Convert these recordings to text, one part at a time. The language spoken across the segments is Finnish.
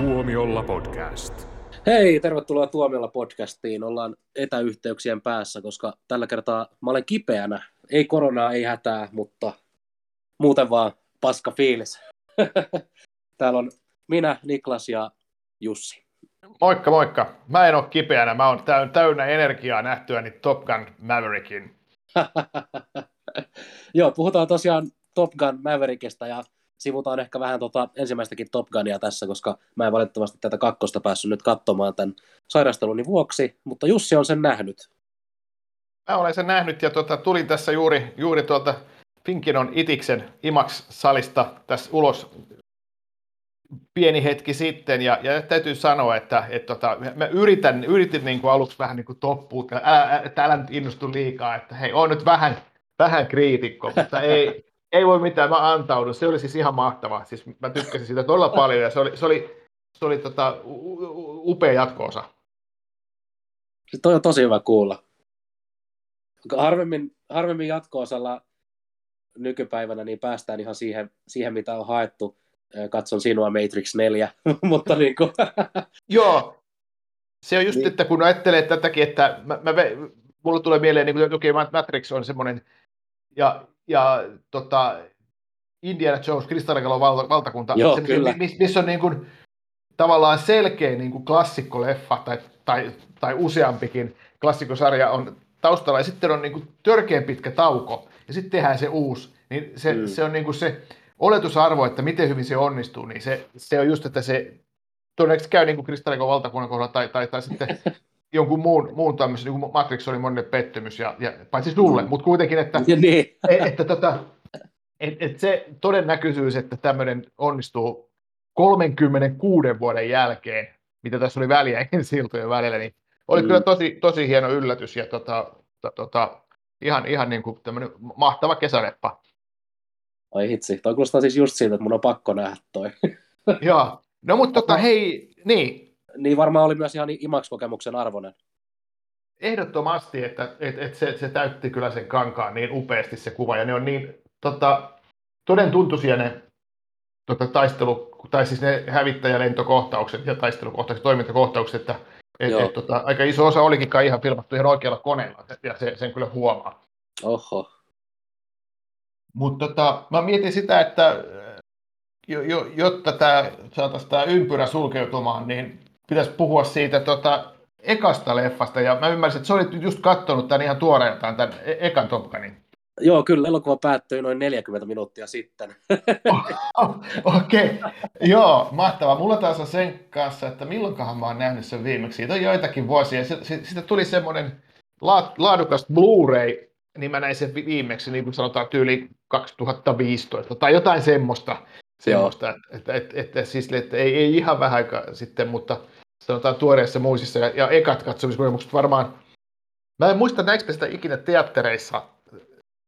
Tuomiolla podcast. Hei, tervetuloa Tuomiolla podcastiin. Ollaan etäyhteyksien päässä, koska tällä kertaa mä olen kipeänä. Ei koronaa, ei hätää, mutta muuten vaan paska fiilis. Täällä on minä, Niklas ja Jussi. Moikka, moikka. Mä en ole kipeänä, mä oon täynnä energiaa nähtyäni Top Gun Maverickin. Joo, puhutaan tosiaan Top Gun Maverickista ja sivutaan ehkä vähän tota ensimmäistäkin Top Gunia tässä, koska mä en valitettavasti tätä kakkosta päässyt nyt katsomaan tämän sairasteluni vuoksi, mutta Jussi on sen nähnyt. Mä olen sen nähnyt ja tota, tulin tässä juuri, juuri tuolta Finkinon Itiksen Imax-salista tässä ulos pieni hetki sitten, ja, ja täytyy sanoa, että et, tota, mä yritän, yritin niin kuin aluksi vähän niin kuin toppua, että älä, älä, älä nyt innostu liikaa, että hei, on nyt vähän, vähän kriitikko, mutta ei, ei voi mitään, mä antaudun. Se oli siis ihan mahtavaa. Siis mä tykkäsin siitä todella paljon ja se oli, se oli, se oli tota, upea jatkoosa. Se toi on tosi hyvä kuulla. Harvemmin, harvemmin jatko-osalla nykypäivänä niin päästään ihan siihen, siihen mitä on haettu. Katson sinua Matrix 4, mutta niin kuin... Joo, se on just, niin. että kun ajattelee tätäkin, että mä, mä, mulla tulee mieleen, niin kuin toki Matrix on semmoinen, ja ja tota, Indiana Jones, Kristallikalon valta, valtakunta, Joo, se, kyllä. missä, missä on niin kuin, tavallaan selkeä niin kuin klassikkoleffa tai, tai, tai useampikin klassikkosarja on taustalla ja sitten on niin kuin törkeän pitkä tauko ja sitten tehdään se uusi, niin se, mm. se on niin kuin se oletusarvo, että miten hyvin se onnistuu, niin se, se on just, että se todennäköisesti käy niin kuin Kristallikon valtakunnan kohdalla tai, tai, tai sitten jonkun muun, muun tämmöisen, niin kuin Matrix oli monelle pettymys, ja, ja paitsi sulle, mm. mutta kuitenkin, että, niin. että, että tota, et, et se todennäköisyys, että tämmöinen onnistuu 36 vuoden jälkeen, mitä tässä oli väliä ensiltojen välillä, niin oli mm. kyllä tosi, tosi hieno yllätys ja tota, to, tota, ihan, ihan niin kuin tämmöinen mahtava kesäreppa. Ai hitsi, toi kuulostaa siis just siitä, että mun on pakko nähdä toi. Joo, no mutta tota, hei, niin, niin varmaan oli myös ihan IMAX-kokemuksen arvoinen. Ehdottomasti, että, että, että se, se, täytti kyllä sen kankaan niin upeasti se kuva, ja ne on niin tota, toden tuntuisia ne tota, taistelu, tai siis ne hävittäjälentokohtaukset ja taistelukohtaukset, toimintakohtaukset, että et, et, tota, aika iso osa olikin kai ihan filmattu ihan oikealla koneella, ja se, sen kyllä huomaa. Oho. Mutta tota, mä mietin sitä, että jo, jo, jotta tämä saataisiin tämä ympyrä sulkeutumaan, niin pitäisi puhua siitä tota, ekasta leffasta, ja mä ymmärsin, että sä olit just katsonut tämän ihan tuoreeltaan, tämän e- ekan Top Gunin. Joo, kyllä elokuva päättyi noin 40 minuuttia sitten. Okei, okay. joo, mahtavaa. Mulla taas on sen kanssa, että milloinkahan mä oon nähnyt sen viimeksi. Siitä on joitakin vuosia. Siitä tuli semmoinen laadukas Blu-ray, niin mä näin sen viimeksi, niin kuin sanotaan tyyli 2015 tai jotain semmoista. semmoista että, että, että, että, siis, että ei, ei ihan vähän aikaa sitten, mutta sanotaan tuoreessa muisissa ja, ja ekat katsomiskokemukset varmaan. Mä en muista näinkö sitä ikinä teattereissa,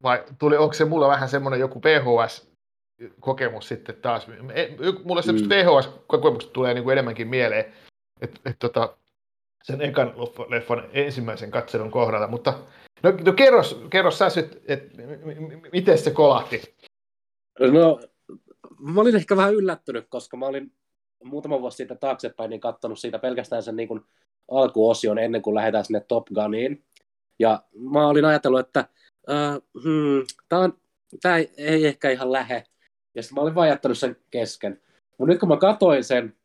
vai tuli, onko se mulla vähän semmoinen joku VHS-kokemus sitten taas. Mulla semmoiset mm. VHS-kokemukset tulee niin kuin enemmänkin mieleen, että et, tota, sen ekan leffan ensimmäisen katselun kohdalla, mutta no, no kerros, kerros sä nyt, että miten se kolahti? No, mä olin ehkä vähän yllättynyt, koska mä olin muutama vuosi sitten taaksepäin niin katsonut siitä pelkästään sen niin kuin alkuosion ennen kuin lähdetään sinne Top Guniin. Ja mä olin ajatellut, että äh, hmm, tämä, on, tämä ei, ei ehkä ihan lähe. Ja sitten mä olin vaan jättänyt sen kesken. Mutta nyt kun mä katoin sen,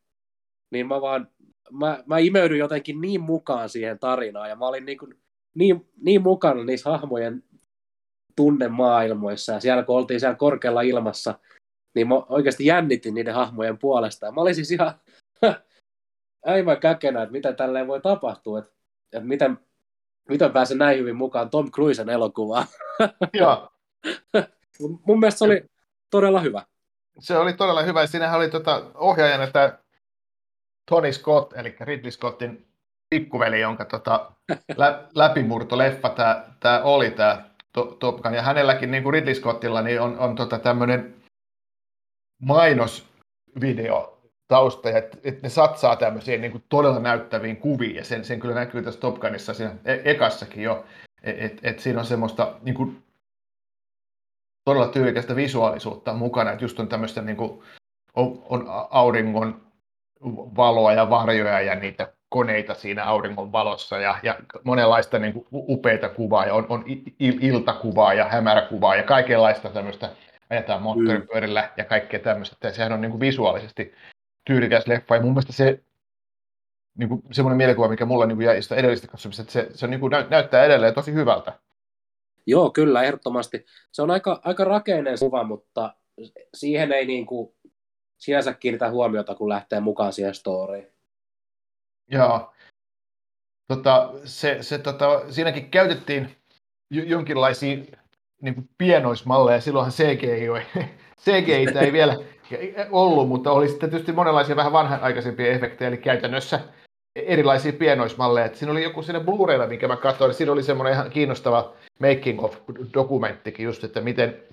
niin mä vaan, mä, mä imeydyin jotenkin niin mukaan siihen tarinaan. Ja mä olin niin, kuin, niin, niin mukana niissä hahmojen tunnemaailmoissa. Ja siellä kun oltiin siellä korkealla ilmassa, niin mä oikeasti jännitin niiden hahmojen puolesta. Ja mä olin siis ihan aivan käkenä, että mitä tälleen voi tapahtua, että, että miten, miten pääsen näin hyvin mukaan Tom Cruisen elokuvaan. Joo. Mun mielestä se oli todella hyvä. Se oli todella hyvä. Siinähän oli tuota ohjaajana tämä Tony Scott, eli Ridley Scottin pikkuveli, jonka tota, lä, läpimurtoleffa tämä, tämä oli, tämä Top Gun. Ja hänelläkin, niin kuin Ridley Scottilla, niin on, on tota tämmöinen mainosvideo tausta, että, että ne satsaa tämmöisiin niin kuin todella näyttäviin kuviin, ja sen, sen kyllä näkyy tässä Top Gunissa siinä e- ekassakin jo, että et, et siinä on semmoista niin kuin, todella tyylikästä visuaalisuutta mukana, että just on tämmöistä niin kuin, on, on auringon valoa ja varjoja ja niitä koneita siinä auringon valossa ja, ja monenlaista niin kuin upeita kuvaa ja on, on il, iltakuvaa ja hämäräkuvaa ja kaikenlaista tämmöistä ajetaan moottoripyörillä mm. ja kaikkea tämmöistä. Ja sehän on niin kuin visuaalisesti tyylikäs leffa ja mun mielestä se niin kuin semmoinen mielikuva, mikä mulla niin kuin jäi sitä edellistä katsomista, että se, se on, niin kuin näyttää edelleen tosi hyvältä. Joo, kyllä, ehdottomasti. Se on aika, aika rakeinen kuva, mutta siihen ei niin kuin sinänsä kiinnitä huomiota, kun lähtee mukaan siihen storyin. Joo. Tota, se, se, tota, siinäkin käytettiin jonkinlaisia niin kuin pienoismalleja. Silloinhan CGI, ei, CGI ei vielä ollut, mutta oli sitten tietysti monenlaisia vähän vanhanaikaisempia efektejä, eli käytännössä erilaisia pienoismalleja. Siinä oli joku siinä Blu-raylla, minkä mä katsoin, siinä oli semmoinen ihan kiinnostava making of dokumenttikin just, että miten,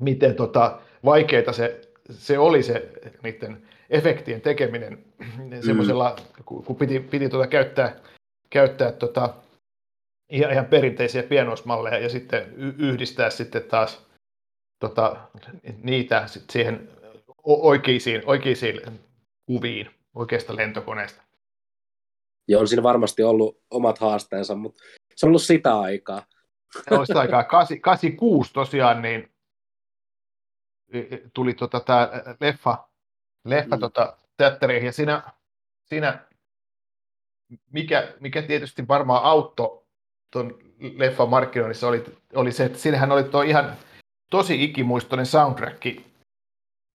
miten tota, vaikeita se, se oli se niiden efektien tekeminen mm. semmoisella, kun, kun piti, piti tuota käyttää, käyttää tota, ihan, ihan perinteisiä pienoismalleja ja sitten yhdistää sitten taas tota, niitä sit siihen oikeisiin, oikeisiin kuviin oikeasta lentokoneesta. Ja on siinä varmasti ollut omat haasteensa, mutta se on ollut sitä aikaa. Se on sitä aikaa. 86 tosiaan, niin tuli tota, tämä leffa, leffa mm. tota, teatteriin, ja siinä, siinä mikä, mikä tietysti varmaan auttoi tuon leffan markkinoinnissa oli, oli se, että siinähän oli tuo ihan tosi ikimuistoinen soundtrack.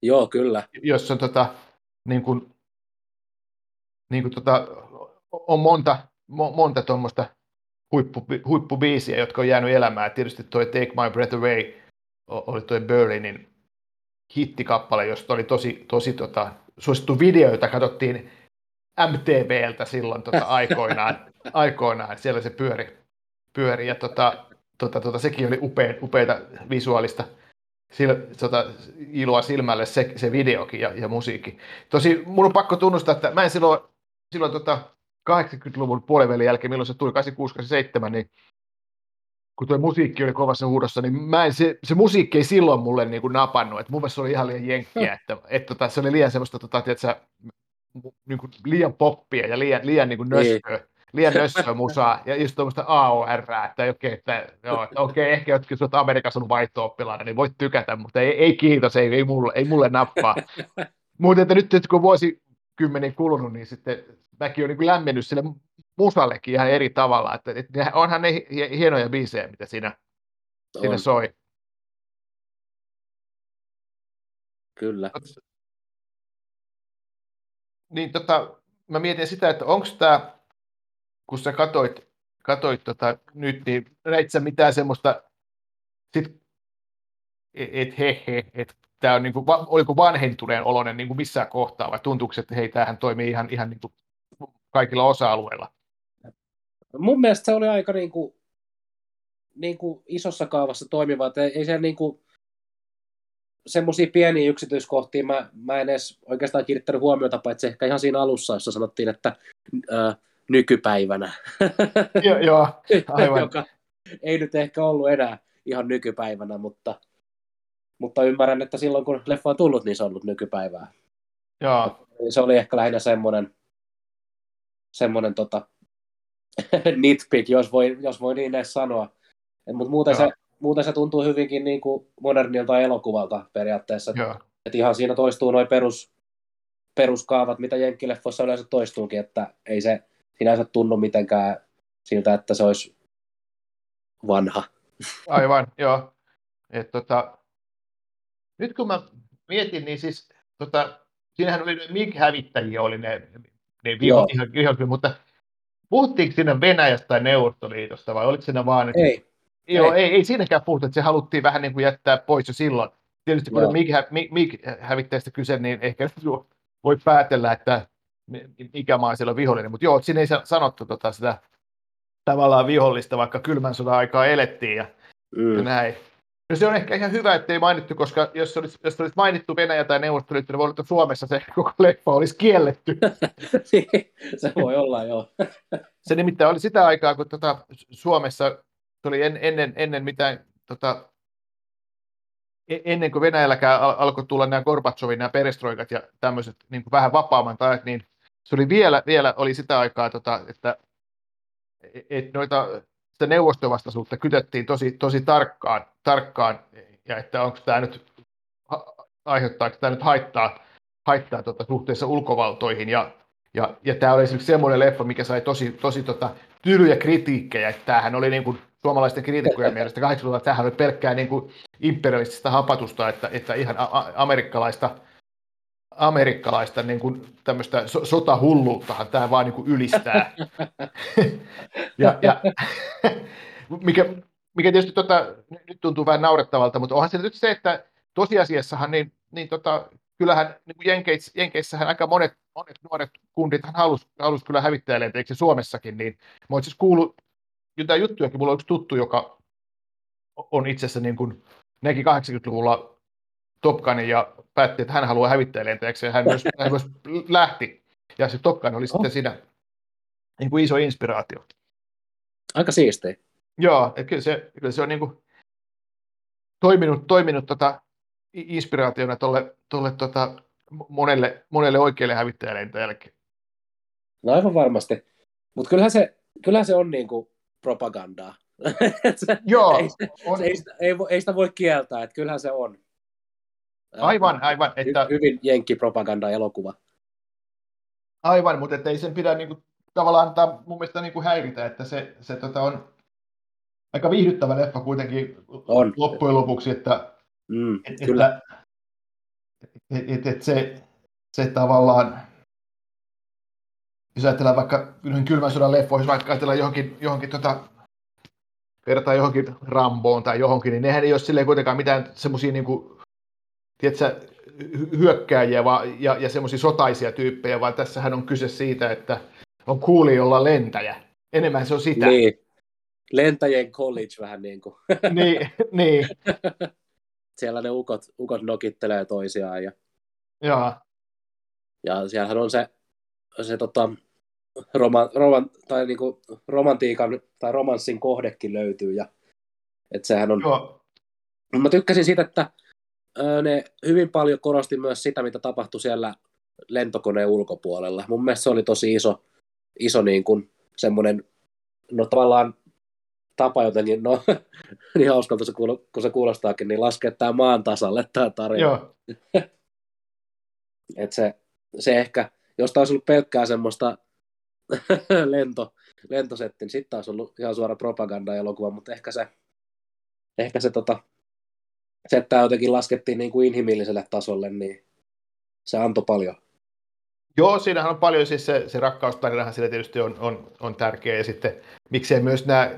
Joo, kyllä. Jossa on tota, niin kuin, niin kuin tota, on monta, mo, monta tuommoista huippu, huippubiisiä, jotka on jäänyt elämään. Tietysti tuo Take My Breath Away oli tuo Berlinin hittikappale, josta oli tosi, tosi tota, suosittu video, jota katsottiin MTVltä silloin tota, aikoinaan, aikoinaan. Siellä se pyöri, pyöri ja tota, tota, tota, sekin oli upea, upeita visuaalista sil, tota, iloa silmälle se, se videokin ja, ja musiikki. Tosi mun on pakko tunnustaa, että mä en silloin, silloin tota, 80-luvun puolivälin jälkeen, milloin se tuli 86-87, niin kun tuo musiikki oli kovassa huudossa, niin mä en, se, se musiikki ei silloin mulle niin kuin napannut. Et mun mielestä se oli ihan liian jenkkiä, että, että, että tota, se oli liian semmoista, tota, tiedätkö, niin kuin liian poppia ja liian, liian niin kuin nössöä, niin. Liian nössöä musaa ja just tuommoista AOR, että okei, että, joo, että okei, ehkä jotkin sinut Amerikassa on vaihto niin voit tykätä, mutta ei, ei kiitos, ei, ei, mulle, ei mulle nappaa. Mutta että nyt, että kun vuosi kymmenen kulunut, niin sitten mäkin olen niin lämmennyt sille musallekin ihan eri tavalla. Että, että onhan ne hienoja biisejä, mitä siinä, on. siinä soi. Kyllä. Niin tota, mä mietin sitä, että onko tämä, kun sä katoit, katoit tota nyt, niin näit sä mitään semmoista, sit, et he he, että tämä on niin kuin, oliko vanhentuneen oloinen niin kuin missään kohtaa, vai tuntuuko, että hei, tämähän toimii ihan, ihan niin kuin kaikilla osa-alueilla? Mun mielestä se oli aika niin kuin, niin kuin isossa kaavassa toimiva, että ei siellä niin kuin, semmoisia pieniä yksityiskohtia mä, mä en edes oikeastaan kiinnittänyt huomiota, paitsi ehkä ihan siinä alussa, jossa sanottiin, että ää, nykypäivänä. Joo, jo, aivan. Joka ei nyt ehkä ollut enää ihan nykypäivänä, mutta, mutta ymmärrän, että silloin kun leffa on tullut, niin se on ollut nykypäivää. Joo. Se oli ehkä lähinnä semmoinen, semmoinen tota, nitpick, jos voi, jos voi niin edes sanoa. Mutta muuten se, muuten se tuntuu hyvinkin niin kuin modernilta elokuvalta periaatteessa. Joo. Et ihan siinä toistuu noin perus, peruskaavat, mitä Jenkkileffoissa yleensä toistuukin, että ei se sinänsä tunnu mitenkään siltä, että se olisi vanha. Aivan, joo. Et, tota, nyt kun mä mietin, niin siis tota, siinähän oli ne MiG-hävittäjiä, oli ne, ne viho, ihan, ihan, mutta puhuttiinko siinä Venäjästä tai Neuvostoliitosta vai oliko siinä vaan... Että, ei. Joo, ei, ei siinäkään puhuttu, että se haluttiin vähän niin kuin jättää pois jo silloin. Tietysti kun on MiG-hävittäjistä kyse, niin ehkä voi päätellä, että mikä maa siellä on vihollinen. Mutta joo, siinä ei sanottu tota sitä tavallaan vihollista, vaikka kylmän sodan aikaa elettiin ja, mm. ja näin. No se on ehkä ihan hyvä, että ei mainittu, koska jos olisi, jos olisi mainittu Venäjä tai Neuvostoliitto, niin voi olla, että Suomessa se koko leffa olisi kielletty. se voi olla, joo. se nimittäin oli sitä aikaa, kun tuota, Suomessa tuli en, ennen, ennen mitään tota, e-, ennen kuin Venäjälläkään al- alkoi tulla nämä Gorbatsovin nämä perestroikat ja tämmöiset niin kuin vähän vapaamman ajat, niin se oli vielä, vielä oli sitä aikaa, tota, että et noita, sitä neuvostovastaisuutta kytettiin tosi, tosi tarkkaan, tarkkaan, ja että onko tämä nyt, aiheuttaako tämä nyt haittaa, haittaa tota, suhteessa ulkovaltoihin, ja, ja, ja tämä oli esimerkiksi semmoinen leffa, mikä sai tosi, tosi tota, tylyjä kritiikkejä, että tämähän oli niin kuin suomalaisten kriitikkojen mielestä 80-luvulla, että tämähän oli pelkkää niin kuin imperialistista hapatusta, että, että ihan a- amerikkalaista, amerikkalaista niin kuin tämmöistä so- sotahulluuttahan tämä vaan niin kuin ylistää. ja, ja, mikä, mikä tietysti tota, nyt tuntuu vähän naurettavalta, mutta onhan se nyt se, että tosiasiassahan niin, niin tota, kyllähän niin kuin Jenkeis, Jenkeissähän aika monet, monet nuoret kundithan halus, halus kyllä hävittäjälenteiksi Suomessakin, niin mä siis kuullut jotain juttujakin, mulla on yksi tuttu, joka on itse asiassa niin kuin, näki 80-luvulla Top Gunin ja päätti, että hän haluaa hävittäjälentäjäksi ja hän myös, hän myös lähti. Ja se Top Gun oli oh. sitten siinä niin kuin iso inspiraatio. Aika siistiä. Joo, että kyllä se, kyllä se on niin kuin toiminut, toiminut tota inspiraationa tuolle, tuolle tota monelle, monelle oikealle hävittäjälentäjällekin. No aivan varmasti. Mutta kyllähän se, kyllähän se on niin kuin propagandaa. se, Joo. Ei, on. ei, ei, ei, sitä voi kieltää, että kyllähän se on. Aivan, aivan. Että... Hyvin jenkkipropaganda-elokuva. Aivan, mutta ei sen pidä niin kuin, tavallaan antaa mun mielestä niin kuin häiritä, että se, se tota on aika viihdyttävä leffa kuitenkin on. loppujen lopuksi, että, mm, et, kyllä. että et, et, et se, se tavallaan, jos ajatellaan vaikka kylmän sodan leffoihin, jos vaikka ajatellaan johonkin, johonkin tota, vertaa johonkin Ramboon tai johonkin, niin nehän ei ole silleen kuitenkaan mitään semmoisia niin kuin, tiedätkö, hyökkääjiä vaan, ja, ja semmoisia sotaisia tyyppejä, vaan tässähän on kyse siitä, että on kuuli olla lentäjä. Enemmän se on sitä. Niin. Lentäjien college vähän niin kuin. niin, niin. Siellä ne ukot, ukot nokittelee toisiaan. Ja, Joo. ja siellähän on se, se tota, roman, roman, tai niinku romantiikan tai romanssin kohdekin löytyy. Ja, et sehän on... Joo. Mä tykkäsin siitä, että ne hyvin paljon korosti myös sitä, mitä tapahtui siellä lentokoneen ulkopuolella. Mun mielestä se oli tosi iso, iso niin kuin semmoinen, no tavallaan tapa jotenkin, no niin hauskalta se kuul- kun se kuulostaakin, niin laskee tämä maan tasalle tämä tarina. Joo. Et se, se ehkä, jos taisi ollut pelkkää semmoista lento, lentosetti, niin sitten taisi ollut ihan suora propaganda-elokuva, mutta ehkä se, ehkä se, tota, se että tämä jotenkin laskettiin niin kuin inhimilliselle tasolle, niin se antoi paljon. Joo, siinähän on paljon, siis se, se rakkaustarinahan sillä tietysti on, on, on tärkeä, ja sitten miksei myös nämä,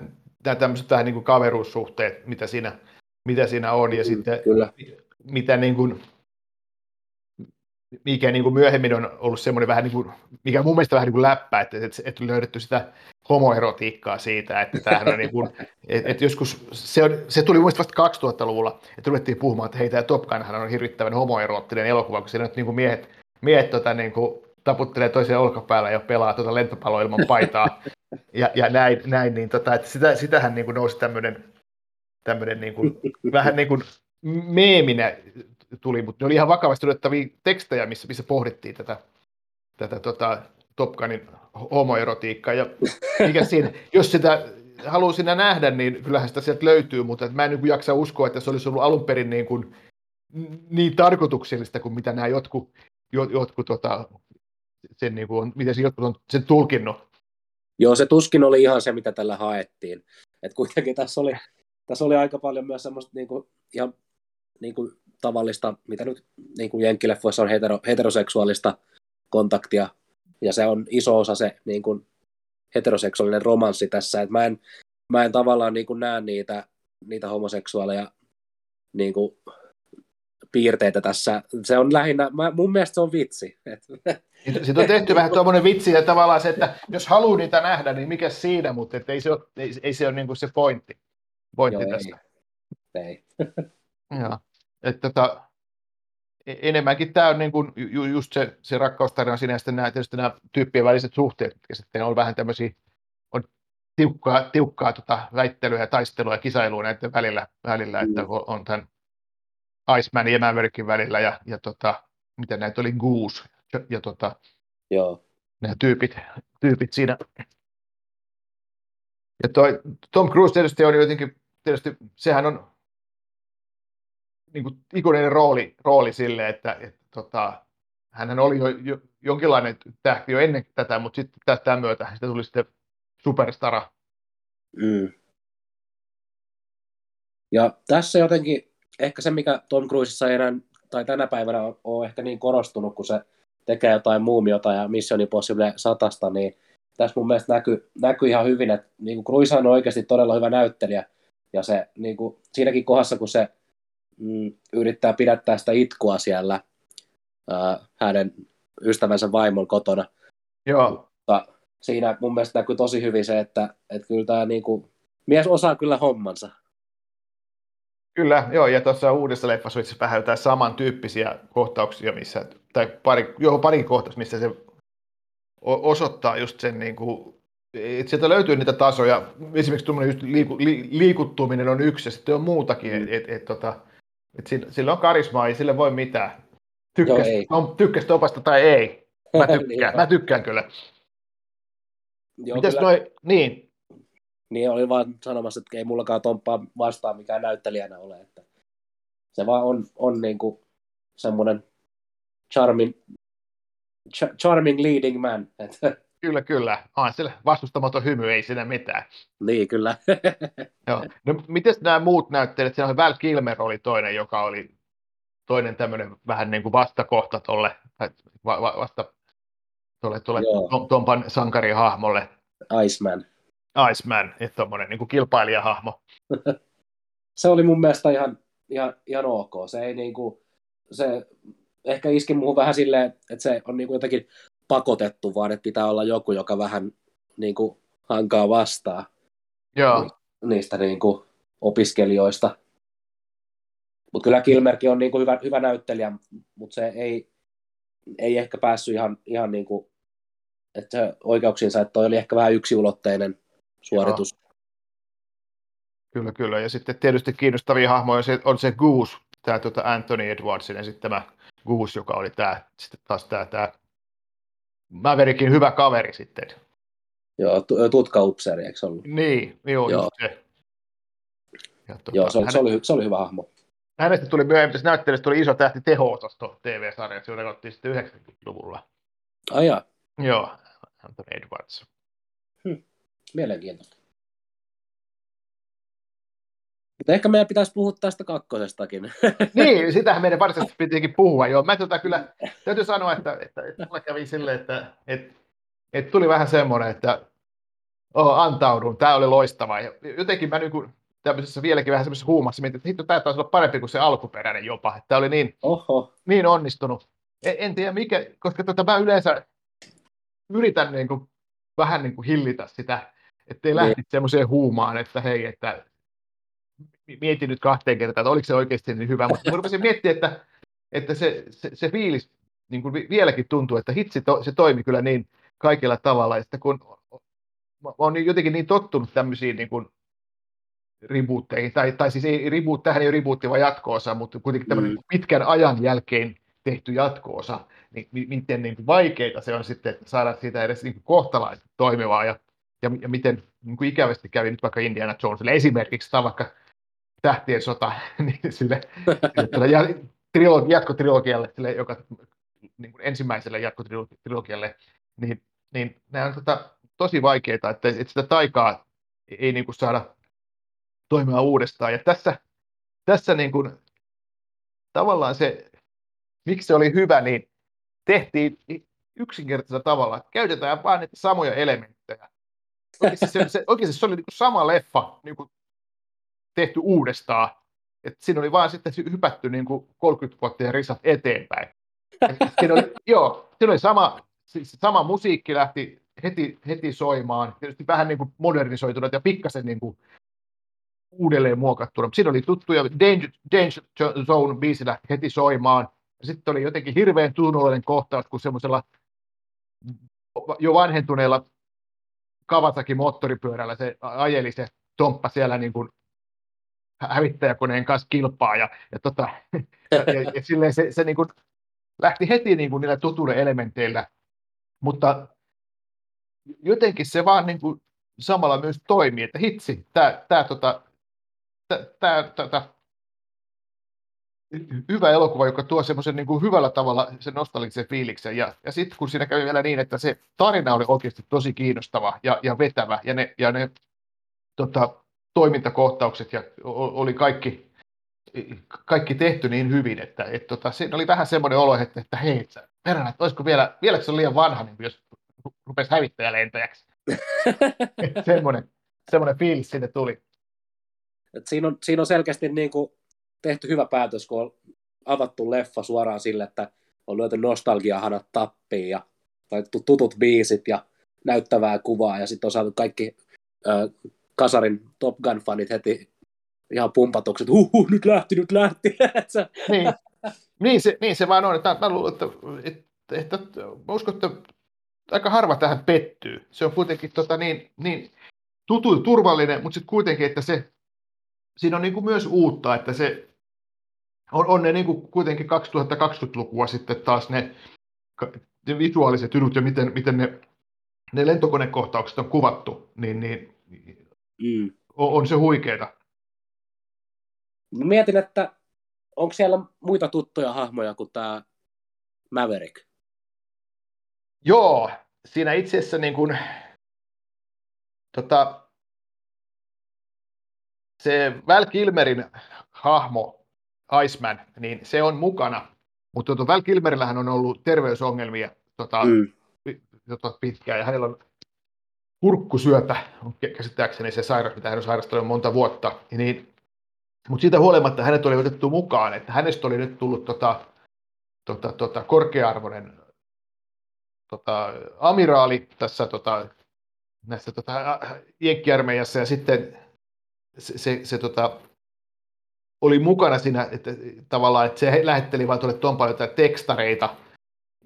nämä tämmöiset vähän niin kuin kaveruussuhteet, mitä siinä, mitä siinä on, ja mm, sitten Kyllä. mitä niin kuin, mikä niin kuin myöhemmin on ollut semmoinen vähän niin kuin, mikä mun mielestä vähän niin kuin läppä, että, että, että löydetty sitä homoerotiikkaa siitä, että tämähän on niin kuin, että, että joskus, se, on, se tuli mun vasta 2000-luvulla, että ruvettiin puhumaan, että hei, tämä Top Gunhan on hirvittävän homoeroottinen elokuva, kun siinä nyt niin kuin miehet, miehet tota, niin kuin, taputtelee toisen olkapäällä ja pelaa tuota lentopalloa ilman paitaa. Ja, ja näin, näin niin tota, että sitä, sitähän niin kuin nousi tämmöinen, tämmöinen niin kuin, vähän niin kuin meeminä tuli, mutta ne oli ihan vakavasti otettavia tekstejä, missä, missä pohdittiin tätä, tätä tota, Top Gunin homoerotiikkaa. Ja mikä siinä, jos sitä haluaa sinä nähdä, niin kyllähän sitä sieltä löytyy, mutta mä en niin jaksa uskoa, että se olisi ollut alun perin niin, kuin, niin tarkoituksellista kuin mitä nämä jotkut, jotkut tota, sen, niin kuin on, miten se jotkut on sen tulkinnut. Joo, se tuskin oli ihan se, mitä tällä haettiin. Et kuitenkin tässä oli, tässä oli aika paljon myös semmoista niin kuin, ihan niin kuin tavallista, mitä nyt niin kuin jenkkileffoissa on hetero, heteroseksuaalista kontaktia, ja se on iso osa se niin kuin heteroseksuaalinen romanssi tässä, että mä en, mä en tavallaan niin kuin näe niitä, niitä homoseksuaaleja niin kuin piirteitä tässä. Se on lähinnä, mä, mun mielestä se on vitsi. Sitten on tehty vähän tuommoinen vitsi, ja tavallaan se, että jos haluaa niitä nähdä, niin mikä siinä, mutta ei se ole, ei, ei se ole niin kuin se pointti, pointti Joo, tästä. Ei. ei. Joo. Että tota, enemmänkin tämä on niin kuin ju, just se, se rakkaustarina siinä, ja sitten nämä, tietysti nämä tyyppien väliset suhteet, jotka sitten on vähän tämmöisiä, on tiukkaa, tiukkaa tota väittelyä ja taistelua ja kisailua näiden välillä, välillä mm. että on tämän Iceman ja Maverickin välillä ja, ja tota, miten näitä oli Goose ja, ja tota, Joo. nämä tyypit, tyypit siinä. Ja toi Tom Cruise tietysti on jotenkin, tietysti sehän on niin kuin ikuinen rooli, rooli sille, että, että tota, hän oli jo, jo, jonkinlainen tähti jo ennen tätä, mutta sitten tätä myötä sitä tuli sitten superstara. Mm. Ja tässä jotenkin ehkä se, mikä Tom Cruisessa ei enää, tai tänä päivänä on, ehkä niin korostunut, kun se tekee jotain muumiota ja Mission Impossible satasta, niin tässä mun mielestä näkyy, näkyy ihan hyvin, että niin Cruise on oikeasti todella hyvä näyttelijä, ja se niin kuin, siinäkin kohdassa, kun se mm, yrittää pidättää sitä itkua siellä ää, hänen ystävänsä vaimon kotona, Joo. mutta siinä mun mielestä näkyy tosi hyvin se, että, että kyllä tämä niin kuin, mies osaa kyllä hommansa. Kyllä, joo, ja tuossa uudessa leffassa itse vähän jotain samantyyppisiä kohtauksia, missä, tai pari, joo, pari kohtaus, missä se osoittaa just sen, niin kuin, että sieltä löytyy niitä tasoja, esimerkiksi tuommoinen just liiku, li, liikuttuminen on yksi, ja sitten on muutakin, mm. että et, et, tota, et sillä, sillä on karismaa, ei sille voi mitään. Tykkäs, on, tykkäs topasta tai ei. Mä tykkään, niin, mä tykkään kyllä. Joo, Mites kyllä. noi, niin, niin oli vaan sanomassa, että ei mullakaan Tomppaa vastaan mikään näyttelijänä ole. Että se vaan on, on niin kuin semmoinen charming, ch- charming leading man. Että Kyllä, kyllä. On sillä vastustamaton hymy, ei siinä mitään. Niin, kyllä. Joo. No, miten nämä muut näyttelijät? Siellä Val Kilmer oli toinen, joka oli toinen tämmöinen vähän niin kuin vastakohta tuolle, va, va, vasta tuolle, tuolle Tompan sankarihahmolle. Iceman. Iceman, että tuommoinen niin kilpailijahahmo. se oli mun mielestä ihan, ihan, ihan ok. Se ei niin kuin, se ehkä iski muuhun vähän silleen, että se on niin kuin jotenkin pakotettu, vaan että pitää olla joku, joka vähän niin kuin hankaa vastaa Joo. niistä niin kuin opiskelijoista. Mutta kyllä Kilmerkin on niin kuin hyvä, hyvä näyttelijä, mutta se ei, ei ehkä päässyt ihan, ihan niin kuin, että oikeuksiinsa, että toi oli ehkä vähän yksiulotteinen suoritus. Joo. Kyllä, kyllä. Ja sitten tietysti kiinnostavia hahmoja on se, on se Goose, tämä tuota Anthony Edwardsin esittämä Goose, joka oli tämä, sitten taas tämä, tämä Maverickin hyvä kaveri sitten. Joo, tutka upseeri, eikö ollut? Niin, joo, joo. se. Ja tuota, joo, se, oli, hänet... se, oli, se oli hyvä hahmo. Hänestä tuli myöhemmin, tässä näyttelystä tuli iso tähti teho-osasto TV-sarjaksi, jota katsottiin sitten 90-luvulla. Ai jaa. Joo, Anthony Edwards. Hm. Mielenkiintoista. Mutta ehkä meidän pitäisi puhua tästä kakkosestakin. niin, sitähän meidän varsinaisesti pitikin puhua. Joo, mä tota kyllä, täytyy sanoa, että, että, että mulla kävi silleen, että, että, että tuli vähän semmoinen, että oh, antaudun, tämä oli loistava. Ja jotenkin mä niin kuin, tämmöisessä vieläkin vähän semmoisessa huumassa mietin, että hitto, tämä taisi olla parempi kuin se alkuperäinen jopa. Tämä oli niin, Oho. niin onnistunut. En, en tiedä mikä, koska tota, mä yleensä yritän niin kuin vähän niin kuin hillitä sitä, ettei niin. lähtisi semmoiseen huumaan, että hei, että mietin nyt kahteen kertaan, että oliko se oikeasti niin hyvä, mutta rupesin miettiä, että, että se, se, se fiilis niin kuin vieläkin tuntuu, että hitsi to, se toimi kyllä niin kaikilla tavalla, että kun mä olen jotenkin niin tottunut tämmöisiin niin kuin rebootteihin, tai, tai siis ei reboot, tähän ei ole rebootti, vaan jatko-osa, mutta kuitenkin tämmöinen mm. pitkän ajan jälkeen tehty jatko-osa, niin miten niin kuin vaikeita se on sitten saada siitä edes niin kohtalaisesti toimivaa ja, ja, ja miten niin kuin ikävästi kävi nyt vaikka Indiana Jonesille esimerkiksi tai vaikka Tähtien sota niin sille, sille ja, trilogi, jatkotrilogialle, sille, joka niin kuin ensimmäiselle jatkotrilogialle, niin, niin nämä on tota, tosi vaikeita, että, että sitä taikaa ei niin kuin saada toimia uudestaan. Ja tässä, tässä niin kuin, tavallaan se miksi se oli hyvä, niin tehtiin yksinkertaisella tavalla. Käytetään vain niitä samoja elementtejä. Oikeasti se, se, oikeasti se oli niin kuin sama leffa niin kuin tehty uudestaan. Et siinä oli vain sitten hypätty niin kuin 30 vuotta ja risat eteenpäin. siinä oli, joo, siinä oli sama, siis sama musiikki lähti heti, heti soimaan. Tietysti vähän niin kuin modernisoitunut ja pikkasen niin kuin uudelleen muokattuna. Siinä oli tuttuja Danger, Danger Zone biisi lähti heti soimaan. Sitten oli jotenkin hirveän tunnollinen kohtaus, kun semmoisella jo vanhentuneella Kawasaki moottoripyörällä se ajeli se Tomppa siellä niin kuin hävittäjäkoneen kanssa kilpaa ja, ja, tota, ja, ja, ja silleen se, se niin kuin lähti heti niin kuin niillä tutuuden elementeillä, mutta jotenkin se vaan niin kuin samalla myös toimii, että hitsi, tämä, tämä, tota, tämä, tämä, hyvä elokuva, joka tuo semmoisen niin kuin hyvällä tavalla sen nostalgisen fiiliksen. Ja, ja sitten kun siinä kävi vielä niin, että se tarina oli oikeasti tosi kiinnostava ja, ja vetävä, ja ne, ja ne tota, toimintakohtaukset ja oli kaikki, kaikki tehty niin hyvin, että et, tota, siinä oli vähän semmoinen olo, että, että hei, peränä, että olisiko vielä, vieläkö se on liian vanha, niin jos rupesi hävittäjälentäjäksi. semmoinen, semmoinen fiilis sinne tuli. Et siinä, on, siinä on selkeästi niin kuin tehty hyvä päätös, kun on avattu leffa suoraan sille, että on lyöty nostalgiahanat tappiin ja laitettu tutut biisit ja näyttävää kuvaa ja sitten on saatu kaikki ö, Kasarin Top Gun-fanit heti ihan huh, huh, nyt lähti, nyt lähti. niin. Niin, se, niin se vaan on, että mä luulen, että, että, että mä uskon, että aika harva tähän pettyy. Se on kuitenkin tota, niin, niin tutu turvallinen, mutta sitten kuitenkin, että se, siinä on niin kuin myös uutta, että se on, on ne niin kuin kuitenkin 2020-lukua sitten taas ne, ne visuaaliset ydut ja miten, miten ne, ne lentokonekohtaukset on kuvattu, niin, niin mm. on, on se huikeeta. Mietin, että onko siellä muita tuttuja hahmoja kuin tämä Maverick? Joo, siinä itse asiassa niin kuin, tota, se Val Kilmerin hahmo Iceman, niin se on mukana, mutta tuota, Val Kilmerillähän on ollut terveysongelmia tota, mm. tota, pitkään, ja hänellä on kurkkusyöpä, on käsittääkseni se sairaus, mitä hän on sairastanut monta vuotta, niin, mutta siitä huolimatta hänet oli otettu mukaan, että hänestä oli nyt tullut tota, tota, tota, korkea-arvoinen tota, amiraali tässä tota, näissä tota, jenkkiarmeijassa. Ja sitten se, se, se tota, oli mukana siinä, että tavallaan, että se lähetteli vaan tuolle Tompalle jotain tekstareita,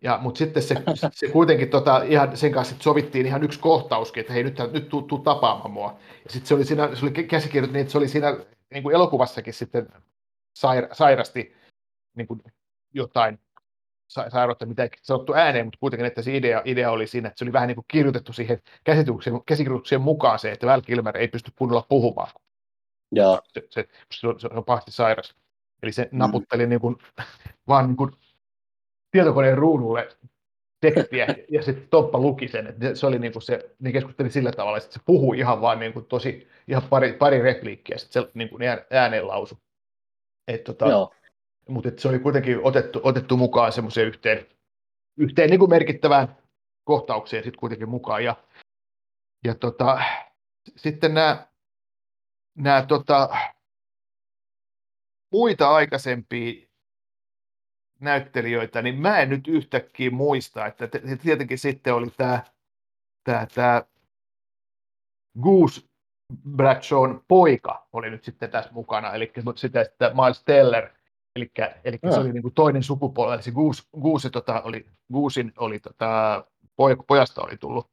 ja, mutta sitten se, se kuitenkin tota, ihan sen kanssa sovittiin ihan yksi kohtauskin, että hei nyt, nyt tuu, tuu tapaamaan mua. Ja sitten se oli, siinä, se oli käsikirjoitettu niin, että se oli siinä niin kuin elokuvassakin sitten saira, sairasti niin kuin jotain sairautta, mitä ei sanottu ääneen, mutta kuitenkin, että se idea, idea oli siinä, että se oli vähän niin kuin kirjoitettu siihen käsikirjoitukseen mukaan se, että Val Kilmer ei pysty kunnolla puhumaan. Joo. Se, se, se, on, se on pahasti sairas. Eli se mm. naputteli niin kuin, vaan niin kuin tietokoneen ruudulle tekstiä, ja sitten Toppa luki sen, että se oli niin kuin se, ne keskusteli sillä tavalla, että se puhui ihan vaan niin kuin tosi, ihan pari, pari repliikkiä, sitten se niin kuin ääneen lausu. Et, tota, Joo. Mutta se oli kuitenkin otettu, otettu mukaan semmoiseen yhteen, yhteen niin kuin merkittävään kohtaukseen sitten kuitenkin mukaan. Ja, ja tota, sitten nämä nämä tota, muita aikaisempia näyttelijöitä, niin mä en nyt yhtäkkiä muista, että tietenkin sitten oli tämä tämä, tämä Goose Bradshawn poika oli nyt sitten tässä mukana, eli sitä sitten Miles Teller, eli, eli se oli niin kuin toinen sukupolvi, eli se Goose, Goose tota, oli, Goosein oli tota, pojasta oli tullut,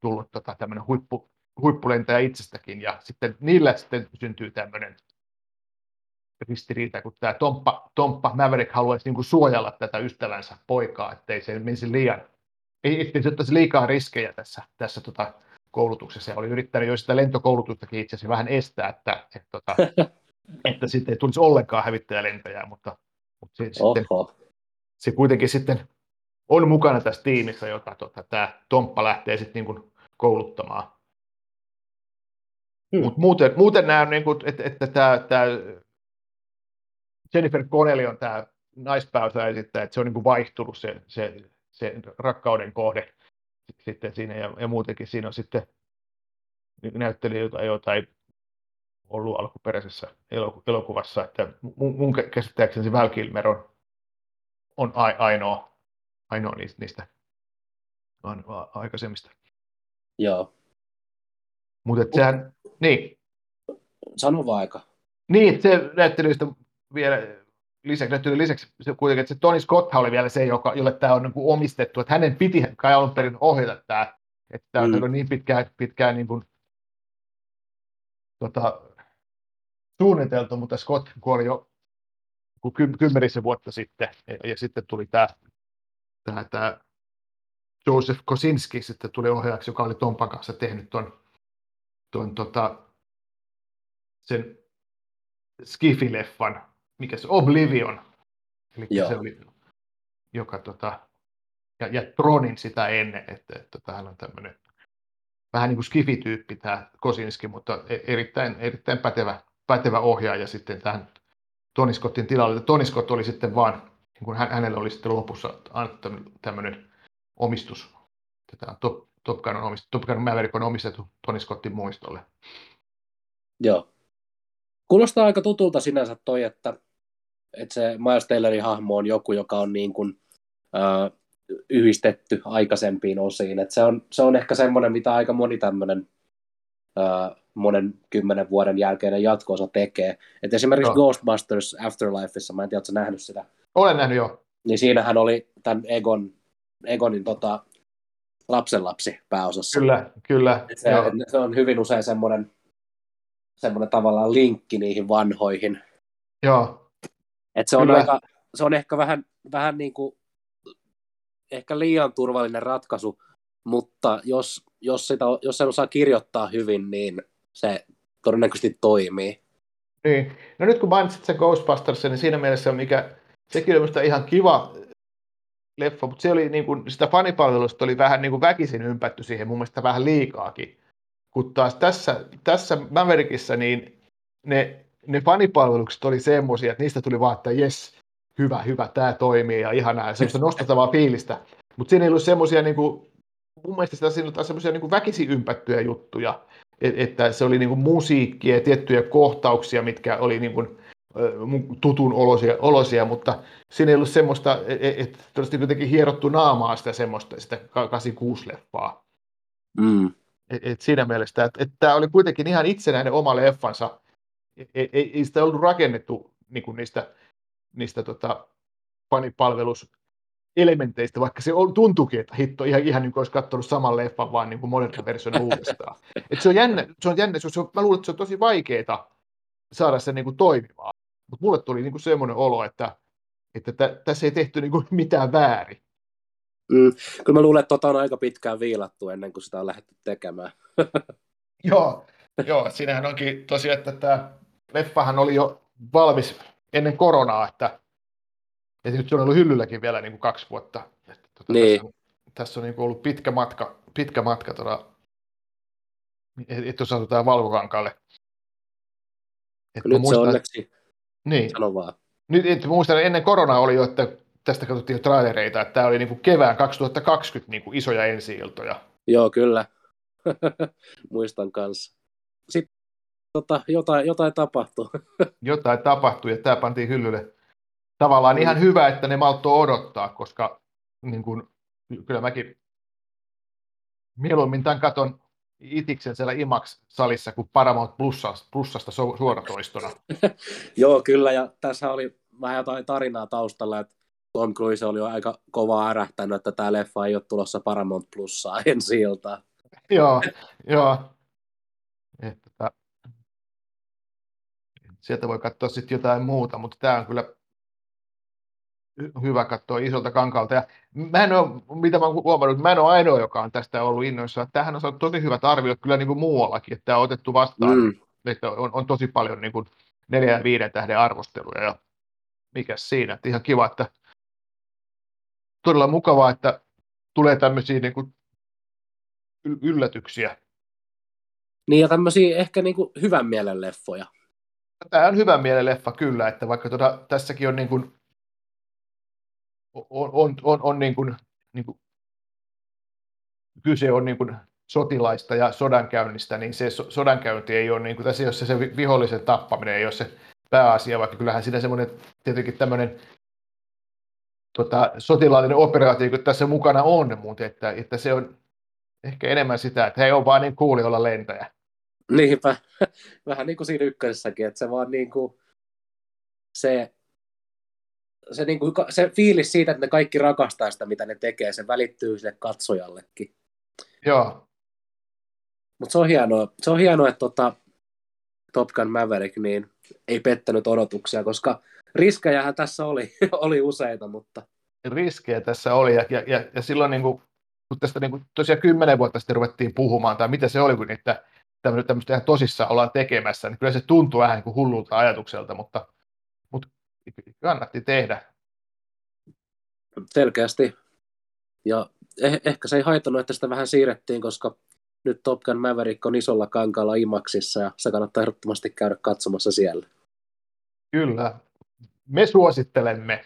tullut tota, tämmöinen huippu, huippulentäjä itsestäkin, ja sitten niillä sitten syntyy tämmöinen ristiriita, kun tämä Tomppa, Tomppa Maverick haluaisi niin kuin suojella tätä ystävänsä poikaa, ettei se menisi liian, ei, ettei se ottaisi liikaa riskejä tässä, tässä tota, koulutuksessa, ja oli yrittänyt jo sitä lentokoulutustakin itse asiassa vähän estää, että, että, tota, että sitten ei tulisi ollenkaan hävittäjälentäjää, mutta, mutta se, sitten, se kuitenkin sitten on mukana tässä tiimissä, jota tota, tämä Tomppa lähtee sitten niin kuin kouluttamaan. Hmm. Mutta muuten, muuten nämä, niin kuin, että, että tämä, tämä Jennifer Connelly on tämä naispääosa esittää, että se on niin kuin vaihtunut se, se, se rakkauden kohde sitten siinä ja, ja muutenkin siinä on sitten näyttelijöitä, joita ei ollut alkuperäisessä elokuvassa, että mun, mun käsittääkseni se Val Kilmer on, on ainoa, ainoa niistä, niistä aikaisemmista. Joo. Mutta sehän, niin. Sano vaikka. Niin, se näyttelyistä vielä lisäksi, lisäksi kuitenkin, että se Tony Scott oli vielä se, joka, jolle tämä on niin kuin omistettu, että hänen piti kai alun perin ohjata tämä, että tämä mm. on niin pitkään, pitkään niin kuin, tota, suunniteltu, mutta Scott kuoli jo kymmenisen vuotta sitten, ja, ja sitten tuli tämä, tämä, tämä Joseph Kosinski sitten tuli ohjaajaksi, joka oli Tompan kanssa tehnyt ton, ton tota, sen Skifi-leffan, mikä se Oblivion, eli Joo. se oli, joka tota, ja, ja Tronin sitä ennen, että, että tähän on tämmöinen vähän niin kuin skifityyppi tämä Kosinski, mutta e, erittäin, erittäin pätevä, pätevä ohjaaja sitten tähän Tony Scottin tilalle. Tony Scott oli sitten vaan, niin kuin hänelle oli sitten lopussa annettu tämmöinen omistus, tätä Top, Top Gun, on omistettu, Top Gun Maverick on omistettu Tony Scottin muistolle. Joo. Kuulostaa aika tutulta sinänsä toi, että, että se Miles Taylorin hahmo on joku, joka on niin kuin, äh, yhdistetty aikaisempiin osiin. Et se, on, se on ehkä semmoinen, mitä aika moni tämmöinen äh, monen kymmenen vuoden jälkeinen jatkoosa tekee. Et esimerkiksi no. Ghostbusters Afterlifeissa, mä en tiedä, ootko nähnyt sitä? Olen nähnyt jo. Niin siinähän oli tämän Egon, Egonin tota, lapsenlapsi pääosassa. Kyllä, kyllä. se, se on hyvin usein semmoinen, semmoinen tavallaan linkki niihin vanhoihin. Joo. Et se, on aika, se on ehkä vähän, vähän niin kuin, ehkä liian turvallinen ratkaisu, mutta jos, jos, sitä, jos sen osaa kirjoittaa hyvin, niin se todennäköisesti toimii. Niin. No nyt kun mainitsit sen Ghostbusters, niin siinä mielessä on mikä, sekin oli ihan kiva leffa, mutta se oli niin kuin, sitä fanipalvelusta oli vähän niin kuin väkisin ympätty siihen mun mielestä vähän liikaakin. Kun taas tässä, tässä Maverickissa niin ne, ne fanipalvelukset oli semmoisia, että niistä tuli vaan, että jes, hyvä, hyvä, tämä toimii ja ihanaa, ja semmoista nostatavaa fiilistä. Mutta siinä ei ollut semmoisia, niin kuin, mun mielestä sitä siinä oli semmoisia niin väkisin ympättyjä juttuja, että se oli niin kuin musiikkia ja tiettyjä kohtauksia, mitkä oli niin kuin, tutun olosia, olosia, mutta siinä ei ollut semmoista, e, e, että todennäköisesti jotenkin hierottu naamaa sitä semmoista, sitä 86-leffaa. Mm. Et, et siinä mielessä, että et tämä oli kuitenkin ihan itsenäinen oma leffansa, ei, ei, ei sitä ollut rakennettu niin kuin niistä, niistä tota, fanipalvelus elementeistä, vaikka se on, tuntuukin, että hitto, ihan, ihan niin kuin olisi katsonut saman leffan, vaan niin modernin version uudestaan. Et se on jännä, se on jännä se on, mä luulen, että se on tosi vaikeaa saada se niin kuin toimimaan. Mutta mulle tuli niin kuin semmoinen olo, että, että tä, tässä ei tehty niin kuin mitään väärin. Mm, kyllä mä luulen, että tota on aika pitkään viilattu ennen kuin sitä on lähdetty tekemään. joo, joo, siinähän onkin tosiaan, että tämä leffahan oli jo valmis ennen koronaa, että ja nyt se on ollut hyllylläkin vielä niin kuin kaksi vuotta. Että, tuota, niin. Tässä on, tässä on niin kuin ollut pitkä matka, pitkä matka tuota, että jos asutaan valvokankalle. Että nyt muistan, se onneksi, niin. sano vaan. Nyt, et, muistan, ennen koronaa oli jo, että tästä katsottiin jo trailereita, että tämä oli niin kuin kevään 2020 niin kuin isoja ensi-iltoja. Joo, kyllä. Muistan kanssa. Sitten tota, jotain, jotain tapahtui. jotain tapahtui ja tämä pantiin hyllylle tavallaan mm. ihan hyvä, että ne malttoi odottaa, koska niin kun, kyllä mäkin mieluummin tämän katon itiksen siellä IMAX-salissa kuin Paramount Plusasta, Plusasta suoratoistona. Joo, kyllä, ja tässä oli vähän jotain tarinaa taustalla, että Tom Cruise oli jo aika kovaa ärähtänyt, että tämä leffa ei ole tulossa Paramount Plussaa ensi iltaan. joo, joo. Että, sieltä voi katsoa sitten jotain muuta, mutta tämä on kyllä hyvä katsoa isolta kankalta. Ja mä en ole, mitä mä oon huomannut, mä en ole ainoa, joka on tästä ollut innoissa. Tähän on saanut tosi hyvät arviot kyllä niin kuin muuallakin, että tämä on otettu vastaan. Mm. Että on, on, tosi paljon niin kuin neljä ja viiden tähden arvosteluja ja mikä siinä. Että ihan kiva, että todella mukavaa, että tulee tämmöisiä niin kuin yllätyksiä. Niin ja tämmöisiä ehkä niin kuin hyvän mielen leffoja. Tämä on hyvän mielen leffa kyllä, että vaikka tuota, tässäkin on niin kuin on, on, on, on niin kuin, niin kuin, kyse on niin kuin sotilaista ja sodankäynnistä, niin se sodankäynti ei ole, niin kuin, tässä ei ole se, se vihollisen tappaminen, ei ole se pääasia, vaikka kyllähän siinä semmoinen tietenkin tämmöinen tota, sotilaallinen operaatio, kun tässä mukana on, mutta että, että se on ehkä enemmän sitä, että he on vaan niin kuuli olla lentäjä. Niinpä, vähän niin kuin siinä ykkösessäkin, että se vaan niin kuin se se, niin kuin, se fiilis siitä, että ne kaikki rakastaa sitä, mitä ne tekee, se välittyy sille katsojallekin. Joo. Mutta se on hienoa, se on hienoa että tota, Top Gun Maverick, niin ei pettänyt odotuksia, koska riskejähän tässä oli, oli useita, mutta... Riskejä tässä oli, ja, ja, ja, silloin niin kuin, kun tästä niin kuin, tosiaan kymmenen vuotta sitten ruvettiin puhumaan, tai mitä se oli, kun niitä tämmöistä ihan tosissaan ollaan tekemässä, niin kyllä se tuntuu vähän niin kuin hullulta ajatukselta, mutta, mutta kannatti tehdä. Selkeästi. Ja eh- ehkä se ei haitannut, että sitä vähän siirrettiin, koska nyt Top Gun Maverick on isolla kankaalla IMAXissa ja se kannattaa ehdottomasti käydä katsomassa siellä. Kyllä. Me suosittelemme.